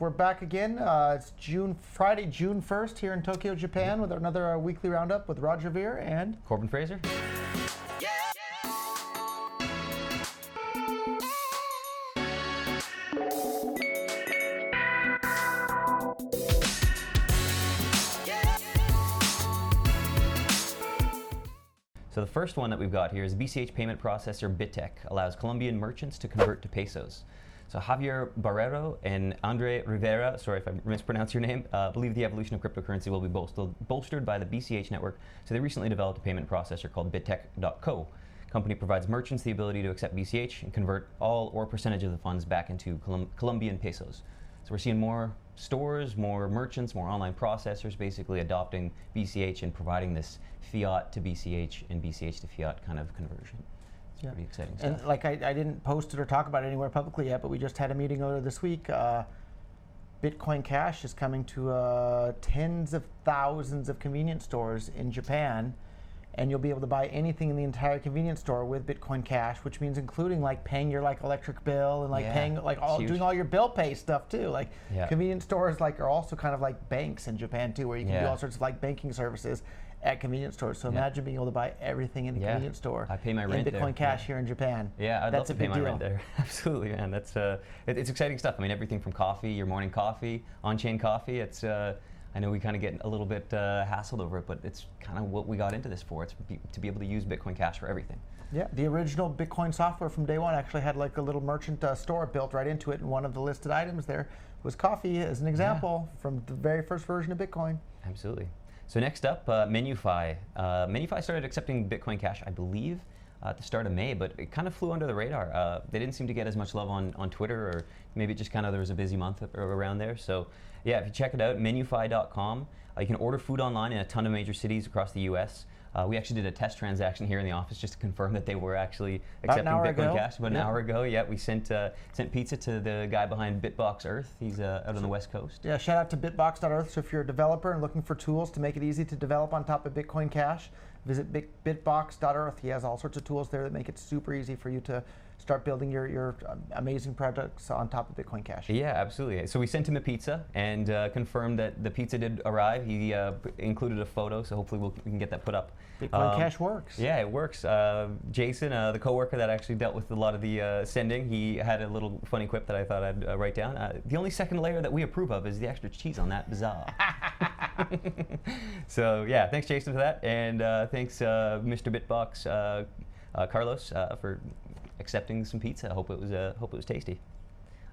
we're back again. Uh, it's June Friday, June 1st here in Tokyo, Japan, with another uh, weekly roundup with Roger Ver and Corbin Fraser. So the first one that we've got here is BCH payment processor Bittech allows Colombian merchants to convert to pesos. So Javier Barrero and Andre Rivera, sorry if I mispronounce your name, uh, believe the evolution of cryptocurrency will be bolstered, bolstered by the BCH network. So they recently developed a payment processor called Bittech.co. Company provides merchants the ability to accept BCH and convert all or percentage of the funds back into Colum- Colombian pesos. So we're seeing more stores, more merchants, more online processors basically adopting BCH and providing this fiat to BCH and BCH to fiat kind of conversion. Yeah. pretty exciting stuff. And like I, I didn't post it or talk about it anywhere publicly yet, but we just had a meeting earlier this week. Uh, Bitcoin Cash is coming to uh, tens of thousands of convenience stores in Japan, and you'll be able to buy anything in the entire convenience store with Bitcoin Cash, which means including like paying your like electric bill and like Yeah, paying like all doing all your bill pay stuff too. Like Yeah. convenience stores like are also kind of like banks in Japan too, where you can do all sorts of like banking services at convenience stores. So Yeah. imagine being able to buy everything in a Yeah. convenience store. I pay my rent in Bitcoin there. Cash Yeah. here in Japan. Yeah, I'd That's love a to pay big my deal. rent there. Absolutely, man. That's uh, it, it's exciting stuff. I mean, everything from coffee, your morning coffee, on-chain coffee. It's uh, I know we kind of get a little bit uh, hassled over it, but it's kind of what we got into this for. It's be, to be able to use Bitcoin Cash for everything. Yeah, the original Bitcoin software from day one actually had like a little merchant uh, store built right into it, and one of the listed items there was coffee as an example from the very first version of Bitcoin. Absolutely. So next up, uh, Menufy. Uh, started accepting Bitcoin Cash, I believe, uh, at the start of May, but it kind of flew under the radar. Uh, they didn't seem to get as much love on, on Twitter, or maybe it just kind of there was a busy month around there. So yeah, if you check it out, Menufy.com, uh, you can order food online in a ton of major cities across the U.S. Uh, we actually did a test transaction here in the office just to confirm that they were actually accepting Bitcoin ago. Cash. About an Yeah. hour ago, yeah, we sent uh, sent pizza to the guy behind Bitbox Earth. He's uh, out on the West Coast. Yeah, shout out to Bitbox.earth. So if you're a developer and looking for tools to make it easy to develop on top of Bitcoin Cash, visit Bit- Bitbox.earth. He has all sorts of tools there that make it super easy for you to start building your, your um, amazing projects on top of Bitcoin Cash. Yeah, absolutely. So we sent him a pizza and uh, confirmed that the pizza did arrive. He uh, included a photo, so hopefully we'll, we can get that put up. Bitcoin Um, Cash works. Yeah, it works. Uh, Jason, uh, the coworker that actually dealt with a lot of the uh, sending, he had a little funny quip that I thought I'd uh, write down. Uh, the only second layer that we approve of is the extra cheese on that bizarre. so yeah, thanks Jason for that, and uh, thanks uh, Mr. Bitbox uh, uh, Carlos uh, for accepting some pizza. I hope it was uh, hope it was tasty.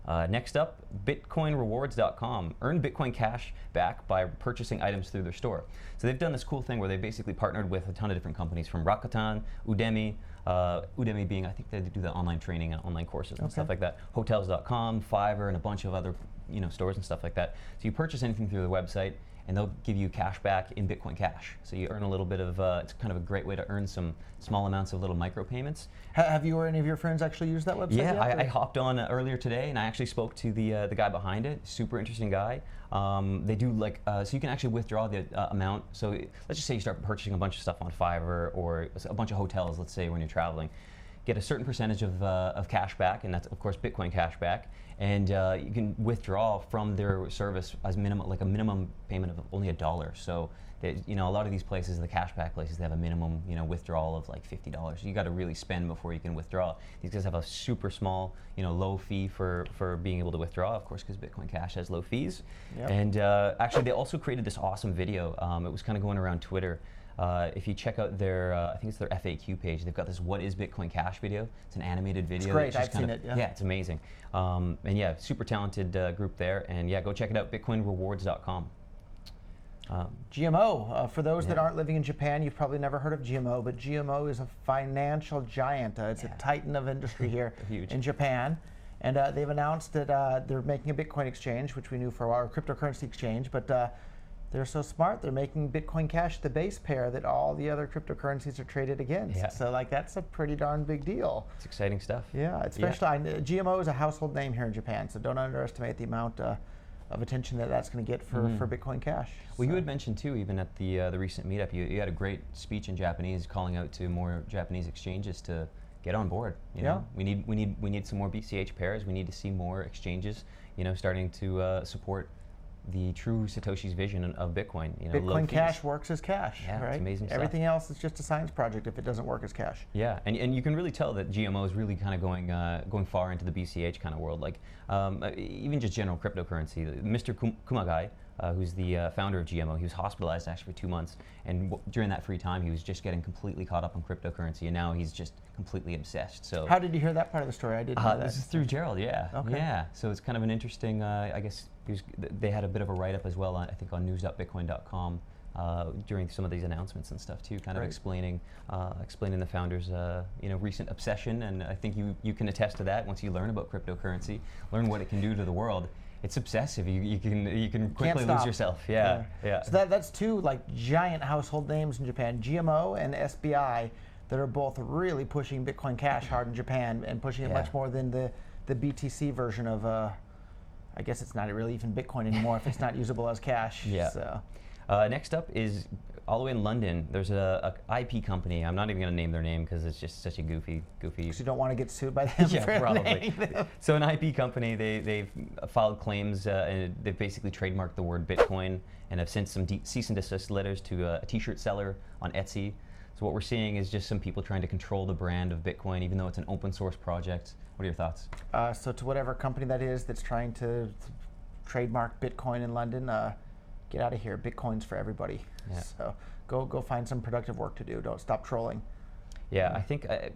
Uh, next up, BitcoinRewards.com. Earn Bitcoin Cash back by purchasing items through their store. So they've done this cool thing where they basically partnered with a ton of different companies from Rakuten, Udemy, uh, Udemy being, I think they do the online training and online courses and stuff like that. Hotels.com, Fiverr, and a bunch of other you know stores and stuff like that. So you purchase anything through the website, and they'll give you cash back in Bitcoin Cash. So you earn a little bit of. Uh, it's kind of a great way to earn some small amounts of little micropayments. Ha- have you or any of your friends actually used that website Yeah, yet, I, I hopped on uh, earlier today, and I actually spoke to the uh, the guy behind it. Super interesting guy. Um, they do like uh, so you can actually withdraw the uh, amount. So let's just say you start purchasing a bunch of stuff on Fiverr or a bunch of hotels. Let's say when you're traveling, get a certain percentage of, uh, of cash back, and that's of course Bitcoin cash back. And uh, you can withdraw from their service as minimum, like a minimum payment of only a dollar. So, they, you know, a lot of these places, the cashback places, they have a minimum, you know, withdrawal of like fifty dollars. You got to really spend before you can withdraw. These guys have a super small, you know, low fee for for being able to withdraw, of course, because Bitcoin Cash has low fees. Yep. And uh, actually, they also created this awesome video. Um, it was kind of going around Twitter. Uh, if you check out their, uh, I think it's their FAQ page, they've got this "What is Bitcoin Cash" video. It's an animated video. great, I've kind seen of- it, yeah. it's amazing. Um, and yeah, super talented uh, group there. And yeah, go check it out, BitcoinRewards.com. Um, GMO. Uh, for those that aren't living in Japan, you've probably never heard of GMO, but GMO is a financial giant. Uh, it's Yeah. a titan of industry here in Japan. And uh, they've announced that uh, they're making a Bitcoin exchange, which we knew for a while, or cryptocurrency exchange, but uh, they're so smart, they're making Bitcoin Cash the base pair that all the other cryptocurrencies are traded against. Yeah. So, like, that's a pretty darn big deal. it's exciting stuff. Yeah, especially I GMO is a household name here in Japan, so don't underestimate the amount uh, of attention that that's going to get for, for Bitcoin Cash. Well, you had mentioned too, even at the uh, the recent meetup, you, you had a great speech in Japanese, calling out to more Japanese exchanges to get on board. You Yeah. know, we need we need we need some more BCH pairs. We need to see more exchanges you know, starting to uh, support the true Satoshi's vision of Bitcoin. You know, Bitcoin. Cash works as cash, Yeah, it's right? amazing stuff. Everything else is just a science project if it doesn't work as cash. Yeah, and, and you can really tell that GMO is really kind of going uh, going far into the BCH kind of world. Like um, uh, even just general cryptocurrency. Mr. Kumagai, uh, who's the uh, founder of GMO, he was hospitalized actually for two months, and w- during that free time, he was just getting completely caught up on cryptocurrency, and now he's just completely obsessed. So. How did you hear that part of the story? I didn't Uh, this is through Gerald, yeah. Okay. Yeah. So it's kind of an interesting. Uh, I guess he was, th- they had a bit of a write up as well. On, I think on news.bitcoin.com uh, during some of these announcements and stuff too, kind of Right. explaining uh, explaining the founders' uh, you know recent obsession. And I think you you can attest to that once you learn about cryptocurrency, learn what it can do to the world. It's obsessive. You, you can you can quickly lose yourself. Yeah. Yeah. So that, that's two like giant household names in Japan, GMO and SBI, that are both really pushing Bitcoin Cash hard in Japan and pushing it Yeah. much more than the, the BTC version of, uh, I guess it's not really even Bitcoin anymore if it's not usable as cash. Yeah. So. Uh, next up is all the way in London. There's a, a IP company. I'm not even going to name their name because it's just such a goofy, goofy. Because you don't want to get sued by them yeah, probably. So an IP company, they they've filed claims uh, and they've basically trademarked the word Bitcoin and have sent some de- cease and desist letters to uh, a T-shirt seller on Etsy. So what we're seeing is just some people trying to control the brand of Bitcoin, even though it's an open source project. What are your thoughts? Uh, so to whatever company that is that's trying to trademark Bitcoin in London, uh, get out of here. Bitcoin's for everybody. Yeah. So go go find some productive work to do. Don't stop trolling. Yeah, I think uh,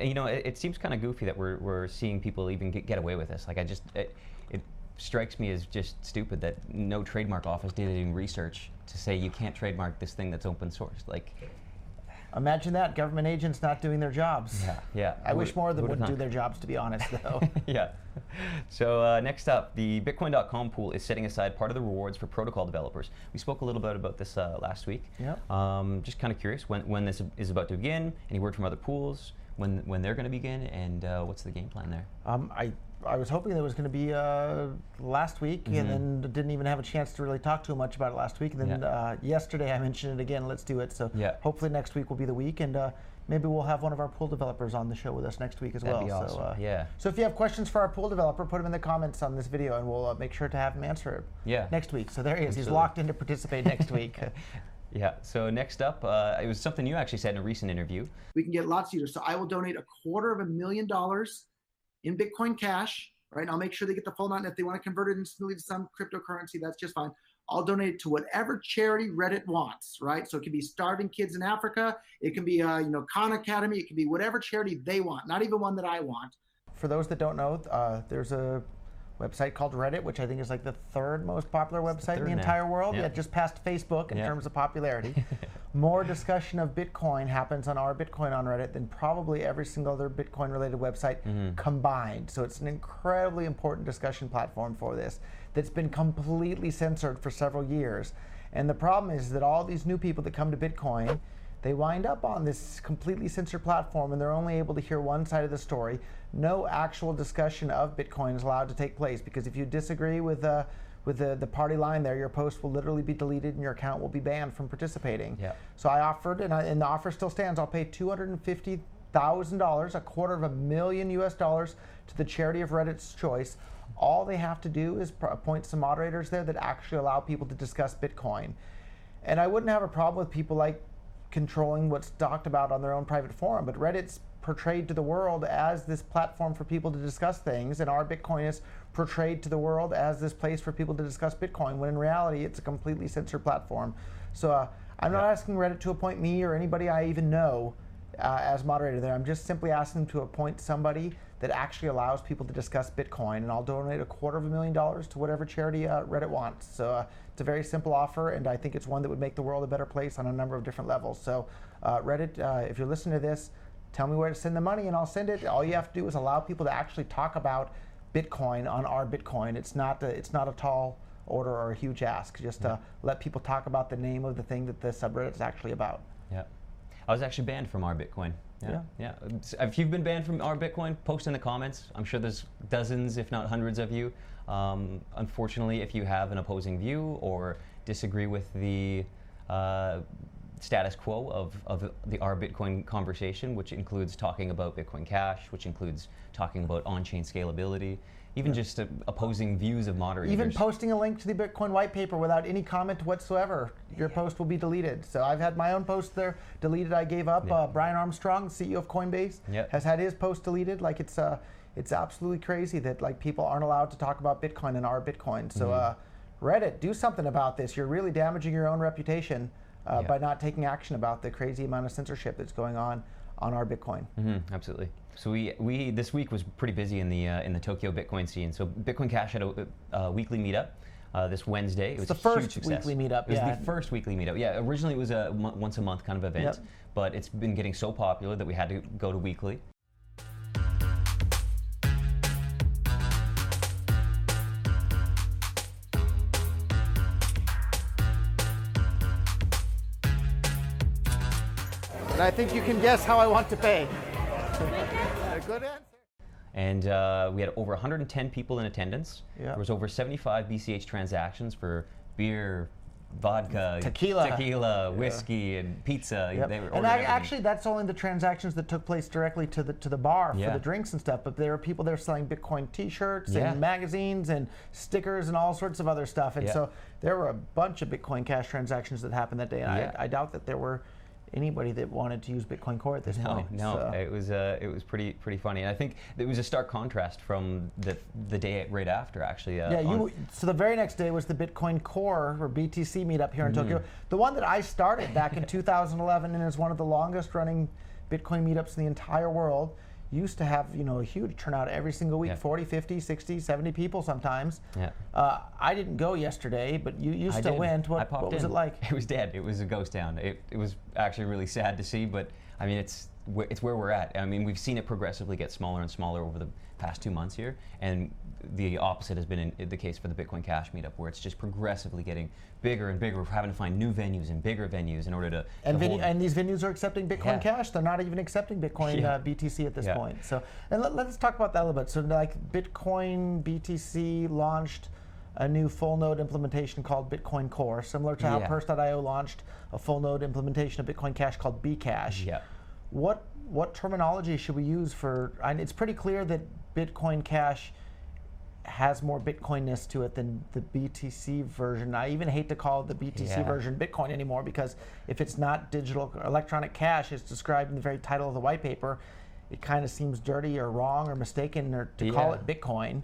you know it, it seems kind of goofy that we're, we're seeing people even get, get away with this. Like I just it, it strikes me as just stupid that no trademark office did any research to say you can't trademark this thing that's open source. Like Imagine that government agents not doing their jobs. yeah, yeah. I wish more of them would would've do their jobs, to be honest, though. yeah. So uh, next up, the Bitcoin.com pool is setting aside part of the rewards for protocol developers. We spoke a little bit about this uh, last week. Yep. Um, just kind of curious when, when this is about to begin. Any word from other pools? When when they're going to begin? And uh, what's the game plan there? um, I I was hoping that was going to be uh, last week, Mhm. and then didn't even have a chance to really talk too much about it last week. And then Yeah. uh, yesterday I mentioned it again. Let's do it. So Yeah. hopefully next week will be the week, and uh, maybe we'll have one of our pool developers on the show with us next week as That'd well. be awesome. So uh, yeah. So if you have questions for our pool developer, put them in the comments on this video, and we'll uh, make sure to have him answer it Yeah. next week. So there he is. He's locked in to participate next week. Yeah. So next up, uh, it was something you actually said in a recent interview. we can get lots of users. So I will donate a quarter of a million dollars in Bitcoin Cash, right? I'll make sure they get the full amount. And if they want to convert it instantly to some cryptocurrency, that's just fine. I'll donate it to whatever charity Reddit wants, right? So it can be starving kids in Africa, it can be uh, you know Khan Academy, it can be whatever charity they want, not even one that I want. For those that don't know, uh, there's a website called Reddit, which I think is like the third most popular website in the now. entire world. Yeah. Yeah, just past Facebook in terms of popularity. More discussion of Bitcoin happens on r/Bitcoin on Reddit than probably every single other Bitcoin related website Mm-hmm. combined. So it's an incredibly important discussion platform for this that's been completely censored for several years. And the problem is that all these new people that come to Bitcoin, they wind up on this completely censored platform and they're only able to hear one side of the story. No actual discussion of Bitcoin is allowed to take place because if you disagree with uh, with the, the party line there, your post will literally be deleted and your account will be banned from participating. Yeah. So I offered, and, I, and the offer still stands. I'll pay two hundred and fifty thousand dollars, a quarter of a million U.S. dollars, to the charity of Reddit's choice. All they have to do is appoint some moderators there that actually allow people to discuss Bitcoin. And I wouldn't have a problem with people like controlling what's talked about on their own private forum, but Reddit's portrayed to the world as this platform for people to discuss things, and r/Bitcoin is portrayed to the world as this place for people to discuss Bitcoin, when in reality it's a completely censored platform. So uh, I'm not asking Reddit to appoint me or anybody I even know uh, as moderator there. I'm just simply asking them to appoint somebody that actually allows people to discuss Bitcoin, and I'll donate a quarter of a million dollars to whatever charity uh, Reddit wants. So uh, it's a very simple offer, and I think it's one that would make the world a better place on a number of different levels. So uh, Reddit, uh, if you're listening to this, tell me where to send the money, and I'll send it. All you have to do is allow people to actually talk about Bitcoin on r/Bitcoin. It's not a, it's not a tall order or a huge ask. Just uh, let people talk about the name of the thing that the subreddit is actually about. Yeah. I was actually banned from r/Bitcoin. Yeah. Yeah. Yeah. If you've been banned from r/Bitcoin, post in the comments. I'm sure there's dozens, if not hundreds of you. Um, unfortunately, if you have an opposing view or disagree with the uh, status quo of, of the r/Bitcoin conversation, which includes talking about Bitcoin Cash, which includes talking about on-chain scalability, even just uh, opposing views of moderators. Even posting a link to the Bitcoin white paper without any comment whatsoever, your post will be deleted. So I've had my own post there deleted. I gave up. Yeah. Uh, Brian Armstrong, CEO of Coinbase, Yeah. has had his post deleted. Like it's uh, it's absolutely crazy that like people aren't allowed to talk about Bitcoin and r/Bitcoin. So Mm-hmm. uh, Reddit, do something about this. You're really damaging your own reputation uh, Yeah. by not taking action about the crazy amount of censorship that's going on on r/Bitcoin. hmm absolutely. So we, we this week was pretty busy in the uh, in the Tokyo Bitcoin scene. So Bitcoin Cash had a, a weekly meetup uh, this Wednesday. It was the a first weekly meetup, It was yeah. the first weekly meetup. Yeah, originally it was a once a month kind of event, Yep. but it's been getting so popular that we had to go to weekly. And I think you can guess how I want to pay. A good answer. And uh, we had over 110 people in attendance. Yeah. There was over 75 BCH transactions for beer, vodka, Tequila. tequila, whiskey, and pizza. Yep. And I, actually, that's only the transactions that took place directly to the to the bar for the drinks and stuff. But there were people there selling Bitcoin T-shirts Yeah. and magazines and stickers and all sorts of other stuff. And Yeah. so there were a bunch of Bitcoin Cash transactions that happened that day. And Yeah. I, I doubt that there were anybody that wanted to use Bitcoin Core at this No, point. no, So- it was uh, it was pretty pretty funny. And I think it was a stark contrast from the the day right after actually. Uh, Yeah, you. So the very next day was the Bitcoin Core or BTC meetup here in Mm-hmm. Tokyo. The one that I started back in 2011 and is one of the longest running Bitcoin meetups in the entire world. Used to have you know a huge turnout every single week, Yeah. 40, 50, 60, 70 people sometimes. Yeah. Uh, I didn't go yesterday, but you, you I still went. I What, what was it like? It was dead. It was a ghost town. It, it was actually really sad to see, but I mean, it's it's where we're at. I mean, we've seen it progressively get smaller and smaller over the past two months here, and the opposite has been in, the case for the Bitcoin Cash meetup, where it's just progressively getting bigger and bigger. We're having to find new venues and bigger venues in order to. And, to venu- and these venues are accepting Bitcoin Yeah. Cash. They're not even accepting Bitcoin Yeah. uh, BTC at this Yeah. point. So, and let, us talk about that a little bit. So, like Bitcoin BTC launched a new full node implementation called Bitcoin Core, similar to how. Purse.io launched a full node implementation of Bitcoin Cash called Bcash. Yeah. What what terminology should we use for? And it's pretty clear that Bitcoin Cash has more Bitcoinness to it than the BTC version. I even hate to call the BTC Yeah. version Bitcoin anymore because if it's not digital electronic cash, it's described in the very title of the white paper. It kind of seems dirty or wrong or mistaken or to call it Bitcoin.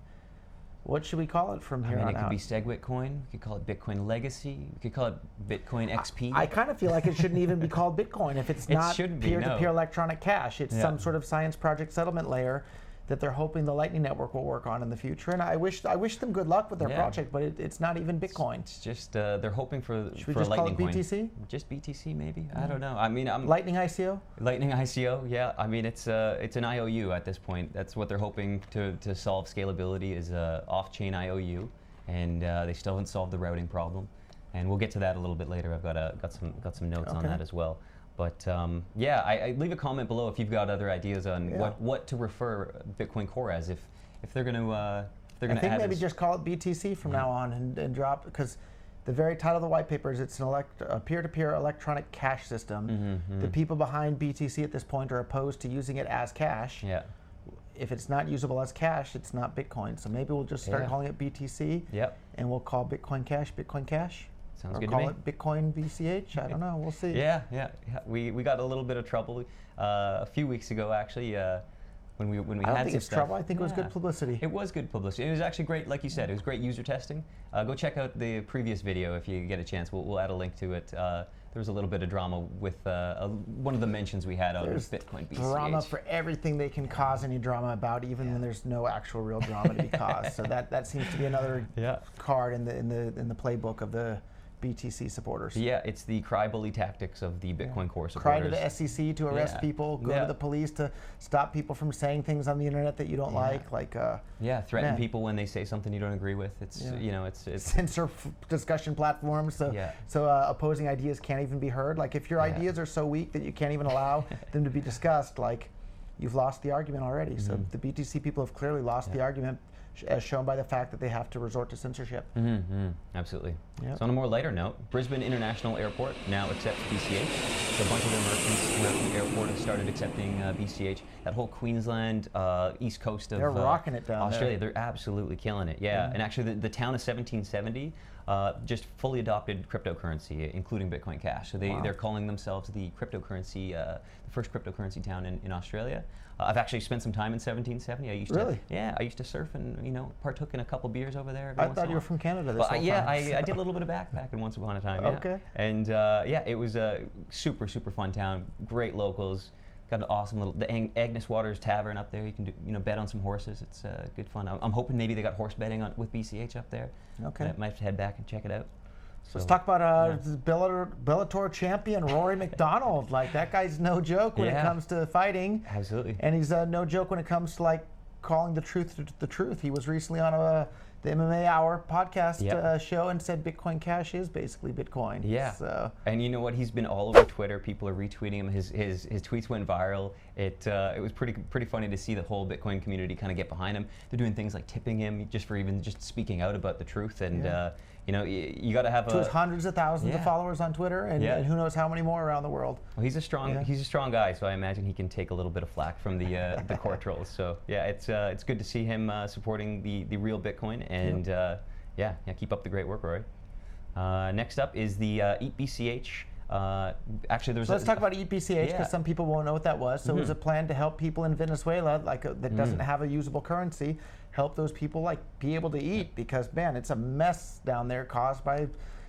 What should we call it from I here mean, on it could out? be SegWit coin. We could call it Bitcoin Legacy. We could call it Bitcoin XP. I kind of feel like it shouldn't even be called Bitcoin if it's It not peer-to-peer no. electronic cash. It's Yeah. some sort of science project settlement layer that they're hoping the Lightning Network will work on in the future. And I wish I wish them good luck with their Yeah. project, but it, it's not even Bitcoin. It's just uh, they're hoping for Should we just a call Lightning it coin. BTC? Just BTC maybe. I don't know. I mean, I'm Lightning ICO. Lightning ICO, yeah. I mean, it's uh, it's an IOU at this point. That's what they're hoping to, to solve scalability is a off-chain IOU, and uh, they still haven't solved the routing problem. And we'll get to that a little bit later. I've got a, got some got some notes on that as well. But um, yeah, I, I leave a comment below if you've got other ideas on Yeah. what, what to refer Bitcoin Core as. If if they're going to uh, they're going to I think maybe just call it BTC from now on and, and drop because the very title of the white paper is it's an elect, a peer-to-peer electronic cash system. Mm-hmm, The people behind BTC at this point are opposed to using it as cash. yeah If it's not usable as cash, it's not Bitcoin. So maybe we'll just start Yeah. calling it BTC. yep and we'll call Bitcoin Cash Bitcoin Cash. Sounds or good to call it Bitcoin BCH. I don't know. We'll see. Yeah, yeah, yeah. We, we got a little bit of trouble uh, a few weeks ago, actually, uh, when we when we I don't had think some it's stuff. trouble. I think it was good publicity. It was good publicity. It was actually great, like you said. It was great user testing. Uh, go check out the previous video if you get a chance. We'll, we'll add a link to it. Uh, there was a little bit of drama with uh, a, one of the mentions we had on Bitcoin BCH. drama for everything they can cause any drama about, even when there's no actual real drama to be caused. So that, that seems to be another Yeah. card in the in the in the playbook of the BTC supporters. Yeah, it's the cry bully tactics of the Bitcoin Core supporters. Cry to the SEC to arrest Yeah. people. Go Yeah. to the police to stop people from saying things on the internet that you don't Yeah. like. Like uh, yeah, threaten Man. people when they say something you don't agree with. It's Yeah. you know, it's it's censor f- discussion platforms so Yeah. so uh, opposing ideas can't even be heard like if your Yeah. ideas are so weak that you can't even allow them to be discussed like you've lost the argument already so the btc people have clearly lost the Mm-hmm. Argument sh- as shown by the fact that they have to resort to censorship. Mm-hmm, absolutely. Yep. So on a more lighter note, Brisbane International Airport now accepts BCH. So a bunch of Americans around the airport have started accepting uh, BCH. That whole Queensland, uh, east coast of They're uh, rocking it down there. Australia, they're absolutely killing it. Yeah, and actually the, the town of 1770 uh, just fully adopted cryptocurrency, including Bitcoin Cash. So they, Wow. they're calling themselves the cryptocurrency, uh, the first cryptocurrency town in, in Australia. Uh, I've actually spent some time in 1770. I used Really? to, yeah, I used to surf and you know partook in a couple beers over there. I thought you were from Canada this Well, I- whole yeah, time. I, I did a little bit of backpacking once upon a time. Yeah. Okay. And uh, yeah, it was a super super fun town. Great locals. Got an awesome little the Ag- Agnes Waters Tavern up there. You can do, you know bet on some horses. It's uh, good fun. I'm, I'm hoping maybe they got horse betting on with BCH up there. Okay. I might have to head back and check it out. Let's talk about uh, yeah. Bellator, Bellator champion Rory MacDonald. Like that guy's no joke when it comes to fighting, Absolutely. and he's uh, no joke when it comes to like calling the truth to the truth. He was recently on a the MMA Hour podcast Yep. uh, show and said Bitcoin Cash is basically Bitcoin. Yeah. So And you know what? He's been all over Twitter. People are retweeting him. His his, his tweets went viral. It uh, it was pretty pretty funny to see the whole Bitcoin community kind of get behind him. They're doing things like tipping him just for even just speaking out about the truth. And Yeah. uh, you know, you, you got to have to a. hundreds of thousands of followers on Twitter, and, Yeah. and who knows how many more around the world. Well, he's a strong Yeah. he's a strong guy, so I imagine he can take a little bit of flack from the uh, the Core trolls. So yeah, it's uh, it's good to see him uh, supporting the the real Bitcoin, and uh, yeah, yeah, keep up the great work, Rory. Uh, next up is the uh, Eat BCH. Uh, actually, there's So let's a, talk about EatBCH because Yeah. some people won't know what that was. So it was a plan to help people in Venezuela, like uh that doesn't have a usable currency, help those people like be able to eat because man, it's a mess down there caused by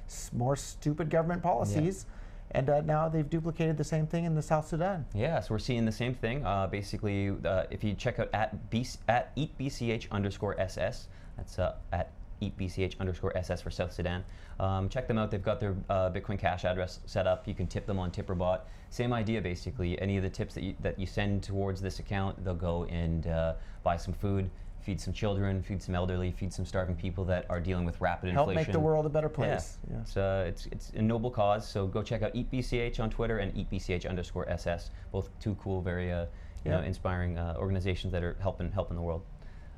s- more stupid government policies. And uh, now they've duplicated the same thing in the South Sudan. Yeah, so we're seeing the same thing. Uh, basically, uh, if you check out at, B- at eatbch underscore ss, that's uh, at eatbch underscore ss for South Sudan. Um, check them out. They've got their uh, Bitcoin Cash address set up. You can tip them on Tipprbot. Same idea, basically. Any of the tips that you, that you send towards this account, they'll go and uh, buy some food, feed some children, feed some elderly, feed some starving people that are dealing with rapid Help inflation. Help make the world a better place. Yeah. It's, uh, it's, it's a noble cause, so go check out EatBCH on Twitter and EatBCH underscore SS. Both two cool, very uh, you know, inspiring uh, organizations that are helping helping the world.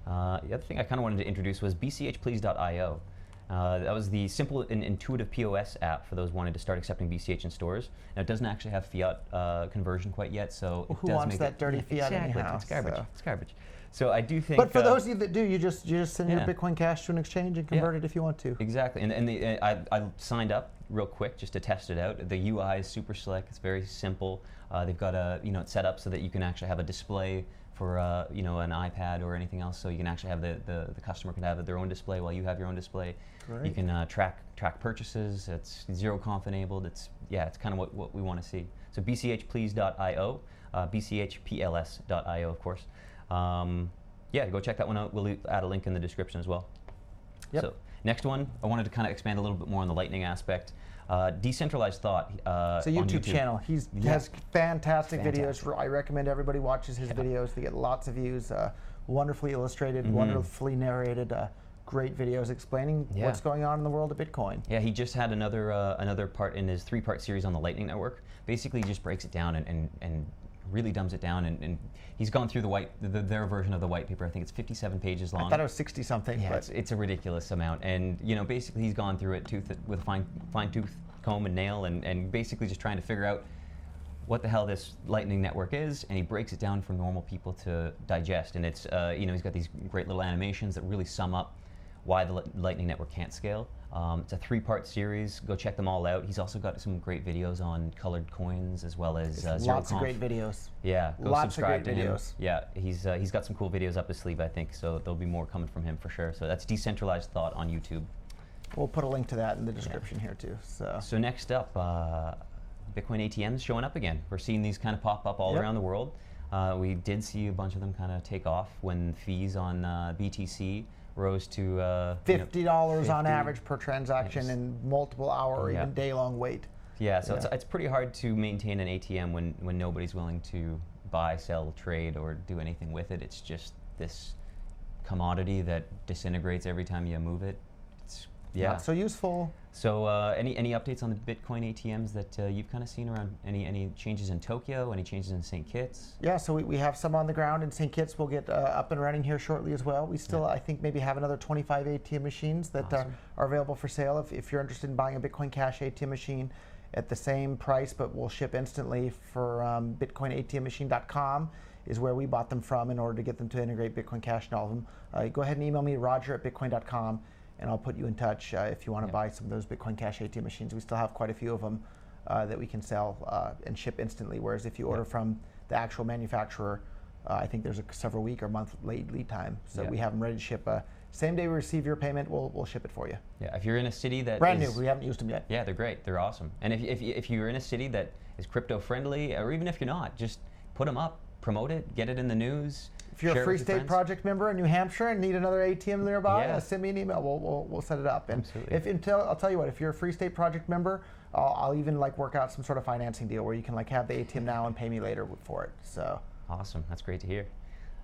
Uh, the other thing I kind of wanted to introduce was BCHPlease.io. Uh, that was the simple and intuitive POS app for those wanting to start accepting BCH in stores. Now it doesn't actually have fiat uh, conversion quite yet, so Well, it who does wants make that it, dirty Yeah, fiat exactly. anyhow, It's garbage. so. It's garbage. So I do think. But for uh, those of you that do, you just you just send your Bitcoin Cash to an exchange and Yeah. convert it if you want to. Exactly, and, and the, I, I signed up real quick just to test it out. The UI is super slick. It's very simple. Uh, they've got a you know it's set up so that you can actually have a display for uh, you know an iPad or anything else. So you can actually have the, the, the customer can have their own display while you have your own display. You can uh, track track purchases. It's zero conf enabled. It's yeah, it's kind of what, what we want to see. So bchplease.io, uh, bchpls.io of course. Um, yeah, go check that one out. We'll add a link in the description as well. Yep. So next one, I wanted to kind of expand a little bit more on the lightning aspect. Uh, decentralized thought. Uh, It's a on YouTube, channel. He's, he Yeah. has fantastic, Fantastic. videos. I recommend everybody watches his Yeah. videos. They get lots of views. Uh, wonderfully illustrated, Mhm. wonderfully narrated. Uh, great videos explaining Yeah. what's going on in the world of Bitcoin. Yeah, he just had another uh, another part in his three part series on the Lightning Network. Basically, he just breaks it down and, and, and really dumbs it down. And, and he's gone through the white the, their version of the white paper. I think it's 57 pages long. I thought it was 60 something. Yeah, but it's, it's a ridiculous amount, and you know, basically, he's gone through it tooth with a fine fine tooth comb and nail, and, and basically just trying to figure out what the hell this Lightning Network is, and he breaks it down for normal people to digest. And it's uh, you know, he's got these great little animations that really sum up why the Li- Lightning Network can't scale. Um, it's a three-part series. Go check them all out. He's also got some great videos on colored coins as well as uh, lots of great videos. Yeah, go Lots of subscribe great to him. videos. Yeah, he's uh, he's got some cool videos up his sleeve, I think. So there'll be more coming from him for sure. So that's decentralized thought on YouTube. We'll put a link to that in the description here too. So So next up, uh, Bitcoin ATMs showing up again. We're seeing these kind of pop up all Yep. around the world. Uh, we did see a bunch of them kind of take off when fees on uh, BTC rose to uh, you know, fifty dollars on average per transaction Yes. and multiple hour or Yeah. even day long wait. Yeah, so It's, it's pretty hard to maintain an ATM when, when nobody's willing to buy, sell, trade, or do anything with it. It's just this commodity that disintegrates every time you move it. It's Yeah. not so useful. So, uh, any any updates on the Bitcoin ATMs that uh, you've kind of seen around? Any any changes in Tokyo? Any changes in St. Kitts? Yeah, so we, we have some on the ground in St. Kitts. We'll get uh, up and running here shortly as well. We still, I think, maybe have another 25 ATM machines that uh, Awesome. are available for sale. If, if you're interested in buying a Bitcoin Cash ATM machine at the same price, but will ship instantly for um, BitcoinATMMachine.com is where we bought them from in order to get them to integrate Bitcoin Cash and all of them. Uh, go ahead and email me, roger at bitcoin.com, and I'll put you in touch uh, if you want to Yeah. buy some of those Bitcoin Cash ATM machines. We still have quite a few of them uh, that we can sell uh, and ship instantly. Whereas if you order from the actual manufacturer, uh, I think there's a several week or month late lead time. So Yeah. we have them ready to ship. Uh, same day we receive your payment, we'll, we'll ship it for you. Yeah. If you're in a city that Brand is- new. We haven't used them yet. Yeah, they're great. They're awesome. And if, if, if you're in a city that is crypto friendly, or even if you're not, just put them up, promote it, get it in the news. If you're a Free State friends. Project member in New Hampshire and need another ATM nearby, Yeah. uh, send me an email. We'll, we'll, we'll set it up. And Absolutely. if until I'll tell you what, if you're a Free State Project member, I'll, I'll even like work out some sort of financing deal where you can like have the ATM now and pay me later for it. So Awesome. That's great to hear.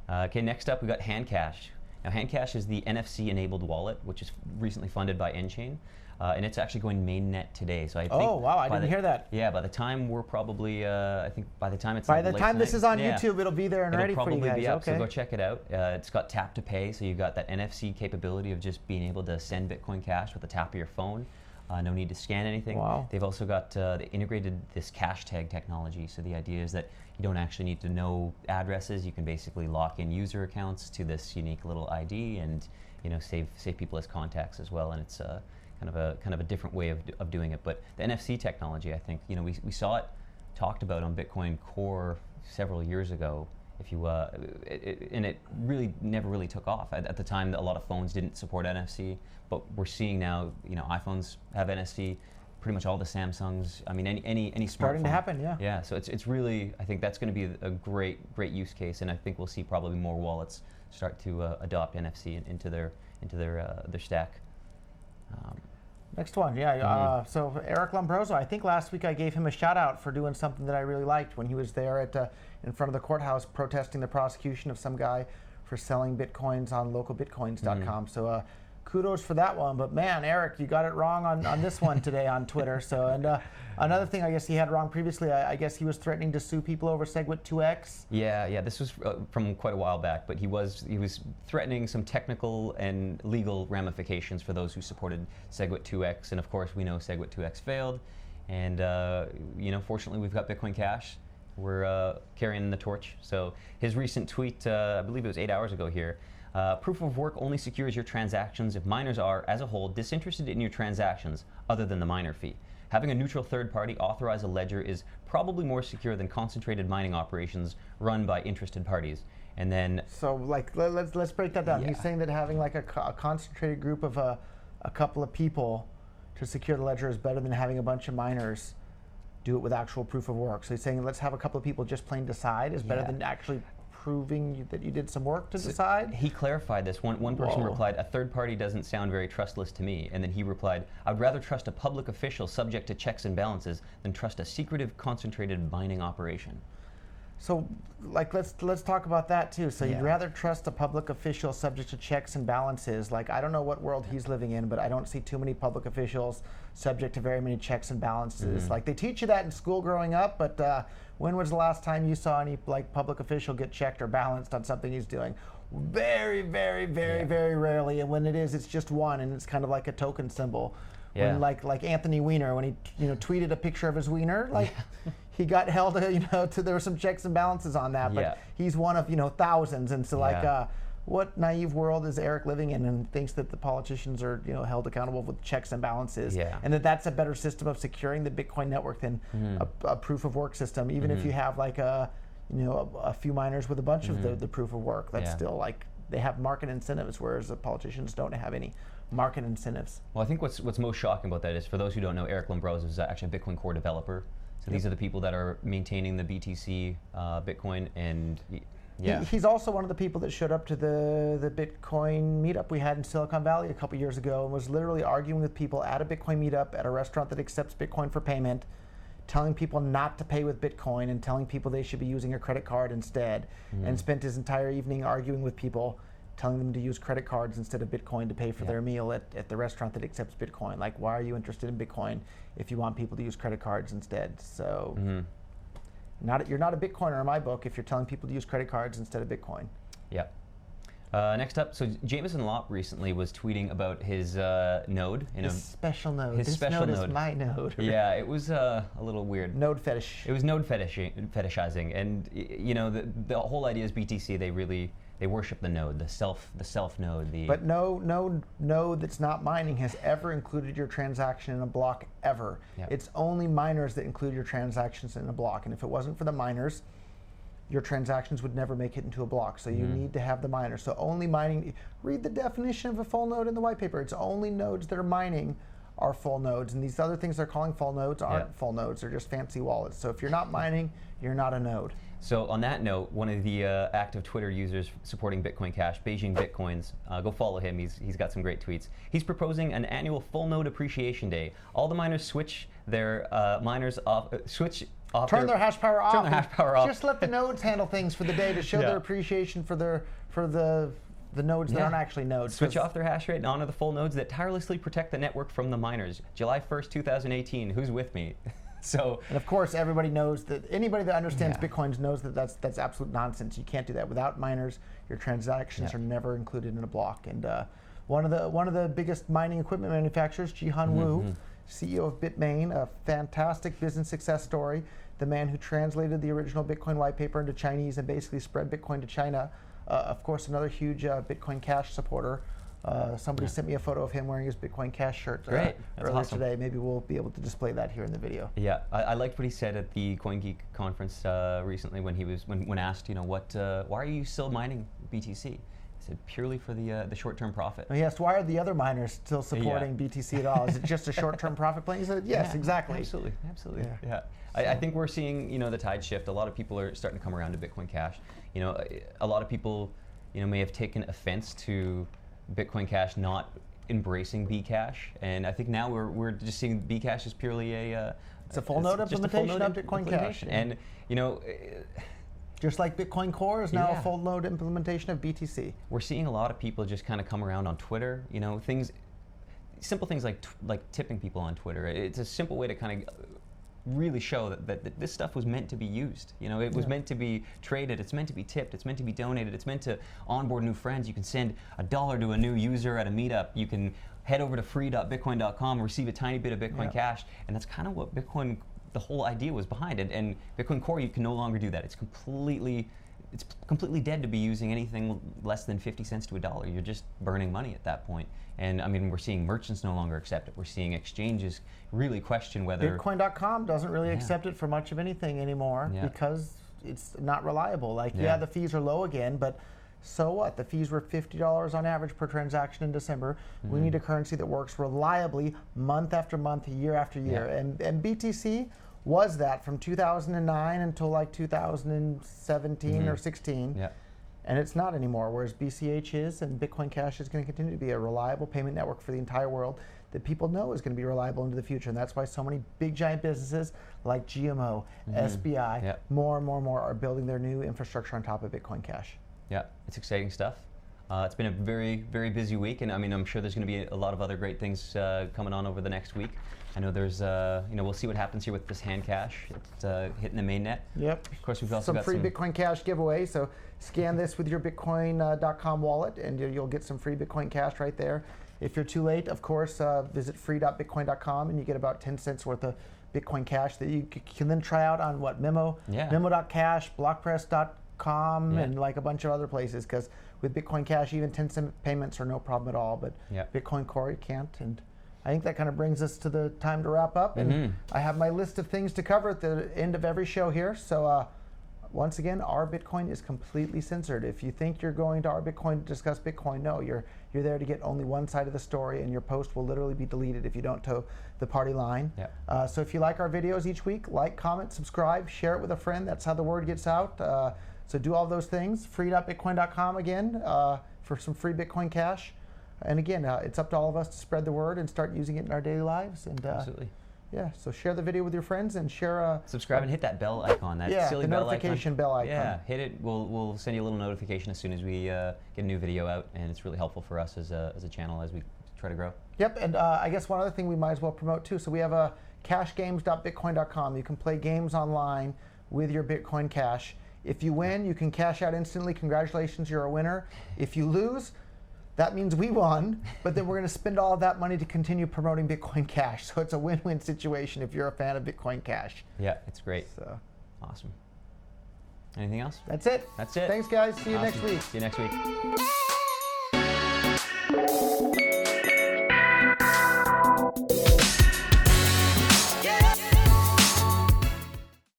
Uh, okay, next up we got Handcash. Now, Handcash is the NFC-enabled wallet, which is recently funded by nChain, uh, and it's actually going mainnet today. So I think. Oh, wow, I didn't the- hear that. Yeah, by the time we're probably, uh, I think by the time it's by the time this is on yeah. YouTube, it'll be there and It'll ready for probably you guys. be up, okay. so go check it out. Uh, it's got tap to pay, so you've got that NFC capability of just being able to send Bitcoin Cash with the tap of your phone. Uh, no need to scan anything. Wow. They've also got uh, they integrated this cash tag technology. So the idea is that you don't actually need to know addresses. You can basically lock in user accounts to this unique little ID, and you know save save people as contacts as well. And it's uh, kind of a kind of a different way of, d- of doing it. But the NFC technology, I think you know we, we saw it talked about on Bitcoin Core several years ago. If you uh, it, it, and it really never really took off at, at the time. A lot of phones didn't support NFC, but we're seeing now. You know, iPhones have NFC. Pretty much all the Samsungs. I mean, any any any Starting to happen, yeah. Yeah. So it's it's really. I think that's going to be a great great use case, and I think we'll see probably more wallets start to uh, adopt NFC into their into their uh, their stack. Um, Next one, yeah. Mm-hmm. Uh, so Eric Lombrozo, I think last week I gave him a shout out for doing something that I really liked when he was there at uh, in front of the courthouse protesting the prosecution of some guy for selling bitcoins on localbitcoins.com. Mm-hmm. So uh, kudos for that one. But man, Eric, you got it wrong on, on this one today on Twitter. So and uh, another thing I guess he had wrong previously, I, I guess he was threatening to sue people over SegWit2x. Yeah, yeah. This was uh, from quite a while back, but he was he was threatening some technical and legal ramifications for those who supported Segwit 2x, and of course we know Segwit 2x failed, and uh, you know fortunately we've got Bitcoin Cash. We're uh, carrying the torch. So his recent tweet, uh, I believe it was eight hours ago here. Uh, proof of work only secures your transactions if miners are, as a whole, disinterested in your transactions, other than the miner fee. Having a neutral third party authorize a ledger is probably more secure than concentrated mining operations run by interested parties. And then, So like let, let's let's break that down. He's saying that having like a, co- a concentrated group of a, a couple of people to secure the ledger is better than having a bunch of miners do it with actual proof of work. So he's saying let's have a couple of people just plain decide is better Yeah. than actually proving you, that you did some work to decide. he clarified this. One, one person Whoa. replied, A third party doesn't sound very trustless to me. And then he replied, I would rather trust a public official subject to checks and balances than trust a secretive, concentrated mining operation. So like let's let's talk about that too. So Yeah. you'd rather trust a public official subject to checks and balances. Like I don't know what world he's living in, but I don't see too many public officials subject to very many checks and balances. Like they teach you that in school growing up, but uh, when was the last time you saw any like public official get checked or balanced on something he's doing? Very, very, very, Yeah. very rarely. And when it is, it's just one, and it's kind of like a token symbol. Yeah. When like like Anthony Weiner, when he you know tweeted a picture of his wiener, like he got held, you know, to there were some checks and balances on that, but Yeah. he's one of you know thousands, and so like, Yeah. uh, what naive world is Eric living in, and thinks that the politicians are you know held accountable with checks and balances, Yeah. and that that's a better system of securing the Bitcoin network than Mm-hmm. a, a proof of work system, even if you have like a you know a, a few miners with a bunch of the, the proof of work, that's Mm-hmm. Yeah. still like they have market incentives, whereas the politicians don't have any market incentives. Well, I think what's what's most shocking about that is for those who don't know, Eric Lombrozo is actually a Bitcoin Core developer. So these are the people that are maintaining the BTC uh, Bitcoin, and y- He- he's also one of the people that showed up to the, the Bitcoin meetup we had in Silicon Valley a couple years ago and was literally arguing with people at a Bitcoin meetup at a restaurant that accepts Bitcoin for payment, telling people not to pay with Bitcoin and telling people they should be using a credit card instead, Mm-hmm. and spent his entire evening arguing with people telling them to use credit cards instead of Bitcoin to pay for Yeah. their meal at, at the restaurant that accepts Bitcoin. Like, why are you interested in Bitcoin if you want people to use credit cards instead? So, Mhm. Not you're not a Bitcoiner in my book if you're telling people to use credit cards instead of Bitcoin. Yep. Uh, next up, so Jameson Lopp recently was tweeting about his uh, node. You know, His special node. his this special node, node. is my node. yeah, it was uh, a little weird. Node fetish. It was node fetishing, fetishizing, and y- you know the, the whole idea is BTC. They really they worship the node, the self, the self node. The But no, no node that's not mining has ever included your transaction in a block ever. Yeah. It's only miners that include your transactions in a block. And if it wasn't for the miners, your transactions would never make it into a block. So you mm-hmm. need to have the miners. So only mining. Read the definition of a full node in the white paper. It's only nodes that are mining are full nodes, and these other things they're calling full nodes aren't Yeah. full nodes. They're just fancy wallets. So if you're not mining, you're not a node. So on that note, one of the uh, active Twitter users supporting Bitcoin Cash, Beijing Bitcoins, uh, go follow him. He's, he's got some great tweets. He's proposing an annual full node appreciation day. All the miners switch their uh, miners off, uh, switch off. Turn their hash power off. Turn their hash power off. Just let the nodes handle things for the day to show Yeah. their appreciation for their for the the nodes that aren't actually nodes. Switch off their hash rate and honor the full nodes that tirelessly protect the network from the miners. July 1st, 2018. Who's with me? so And of course, everybody knows that anybody that understands Yeah. bitcoins knows that that's that's absolute nonsense. You can't do that without miners. Your transactions Yeah. are never included in a block. And uh, one of the one of the biggest mining equipment manufacturers, Jihan Wu, CEO of Bitmain, a fantastic business success story. The man who translated the original Bitcoin white paper into Chinese and basically spread Bitcoin to China. Uh, of course, another huge uh, Bitcoin Cash supporter. Uh, somebody sent me a photo of him wearing his Bitcoin Cash shirt uh. Earlier awesome. today. Maybe we'll be able to display that here in the video. Yeah, I, I liked what he said at the CoinGeek conference uh, recently when he was when, when asked, you know, what, uh, why are you still mining BTC? He said purely for the uh, the short-term profit. He asked, why are the other miners still supporting BTC at all? Is it just a short-term profit plan? He said, yes, Yeah, exactly. Absolutely, absolutely. Yeah. Yeah. I, I think we're seeing, you know, the tide shift. A lot of people are starting to come around to Bitcoin Cash. You know, a- a lot of people, you know, may have taken offense to Bitcoin Cash not embracing Bcash, and I think now we're, we're just seeing Bcash as purely a uh, It's a full node just full implementation node of Bitcoin Cash, implementation. And you know, uh, Just like Bitcoin Core is now Yeah. a full node implementation of BTC. we're seeing a lot of people just kind of come around on Twitter. You know, things, simple things like t- like tipping people on Twitter. It's a simple way to kind of really show that, that, that this stuff was meant to be used. You know, it was Yeah. meant to be traded. It's meant to be tipped. It's meant to be donated. It's meant to onboard new friends. You can send a dollar to a new user at a meetup. You can head over to free.bitcoin.com, receive a tiny bit of Bitcoin Yeah. Cash, and that's kind of what Bitcoin. The whole idea was behind it, and Bitcoin Core, you can no longer do that. It's completely it's completely dead to be using anything less than 50 cents to a dollar. You're just burning money at that point. And I mean, we're seeing merchants no longer accept it. We're seeing exchanges really question whether. Bitcoin.com doesn't really Yeah. accept it for much of anything anymore Yeah. because it's not reliable. Like, yeah. Yeah. the fees are low again, but so what? The fees were $50 on average per transaction in December. We Mm-hmm. need a currency that works reliably month after month, year after year. Yeah. And, and BTC was that from 2009 until like 2017 or 16. Mm-hmm. Yeah. And it's not anymore, whereas BCH is, and Bitcoin Cash is going to continue to be a reliable payment network for the entire world that people know is going to be reliable into the future. And that's why so many big giant businesses like GMO, SBI, Yeah. more and more and more are building their new infrastructure on top of Bitcoin Cash. Yeah, it's exciting stuff. Uh, it's been a very, very busy week, and I mean, I'm sure there's going to be a lot of other great things uh, coming on over the next week. I know there's, uh, you know, we'll see what happens here with this Handcash. It's uh, hitting the mainnet. Yep. Of course, we've also got some got free some. Bitcoin Cash giveaway. So scan this with your Bitcoin.com wallet, and you- you'll get some free Bitcoin Cash right there. If you're too late, of course, uh, visit free.bitcoin.com, and you get about 10 cents worth of Bitcoin Cash that you can then try out on what Memo, Yeah. Memo.cash, Blockpress.com, Yeah. and like a bunch of other places. Because with Bitcoin Cash, even 10 cent payments are no problem at all. But Yeah. Bitcoin Core, you can't. And I think that kind of brings us to the time to wrap up. And Mhm. I have my list of things to cover at the end of every show here. So, uh, once again, r/Bitcoin is completely censored. If you think you're going to r/Bitcoin to discuss Bitcoin, no, you're you're there to get only one side of the story, and your post will literally be deleted if you don't toe the party line. Yeah. Uh, so if you like our videos each week, like, comment, subscribe, share it with a friend. That's how the word gets out. Uh, so do all those things. Free.bitcoin.com again uh, for some free Bitcoin Cash. And again, uh, it's up to all of us to spread the word and start using it in our daily lives. And uh, Absolutely. Yeah, so share the video with your friends and share a. Subscribe and hit that bell icon. That Yeah, silly the bell notification icon. bell icon. Yeah, hit it. We'll we'll send you a little notification as soon as we uh, get a new video out, and it's really helpful for us as a as a channel as we try to grow. Yep, and uh, I guess one other thing we might as well promote too. So we have a cashgames.bitcoin.com. You can play games online with your Bitcoin Cash. If you win, you can cash out instantly. Congratulations, you're a winner. If you lose, that means we won, but then we're going to spend all of that money to continue promoting Bitcoin Cash. So it's a win-win situation if you're a fan of Bitcoin Cash. Yeah, it's great. So Awesome. Anything else? that's it. That's it. Thanks, guys. See you next week. See you next week.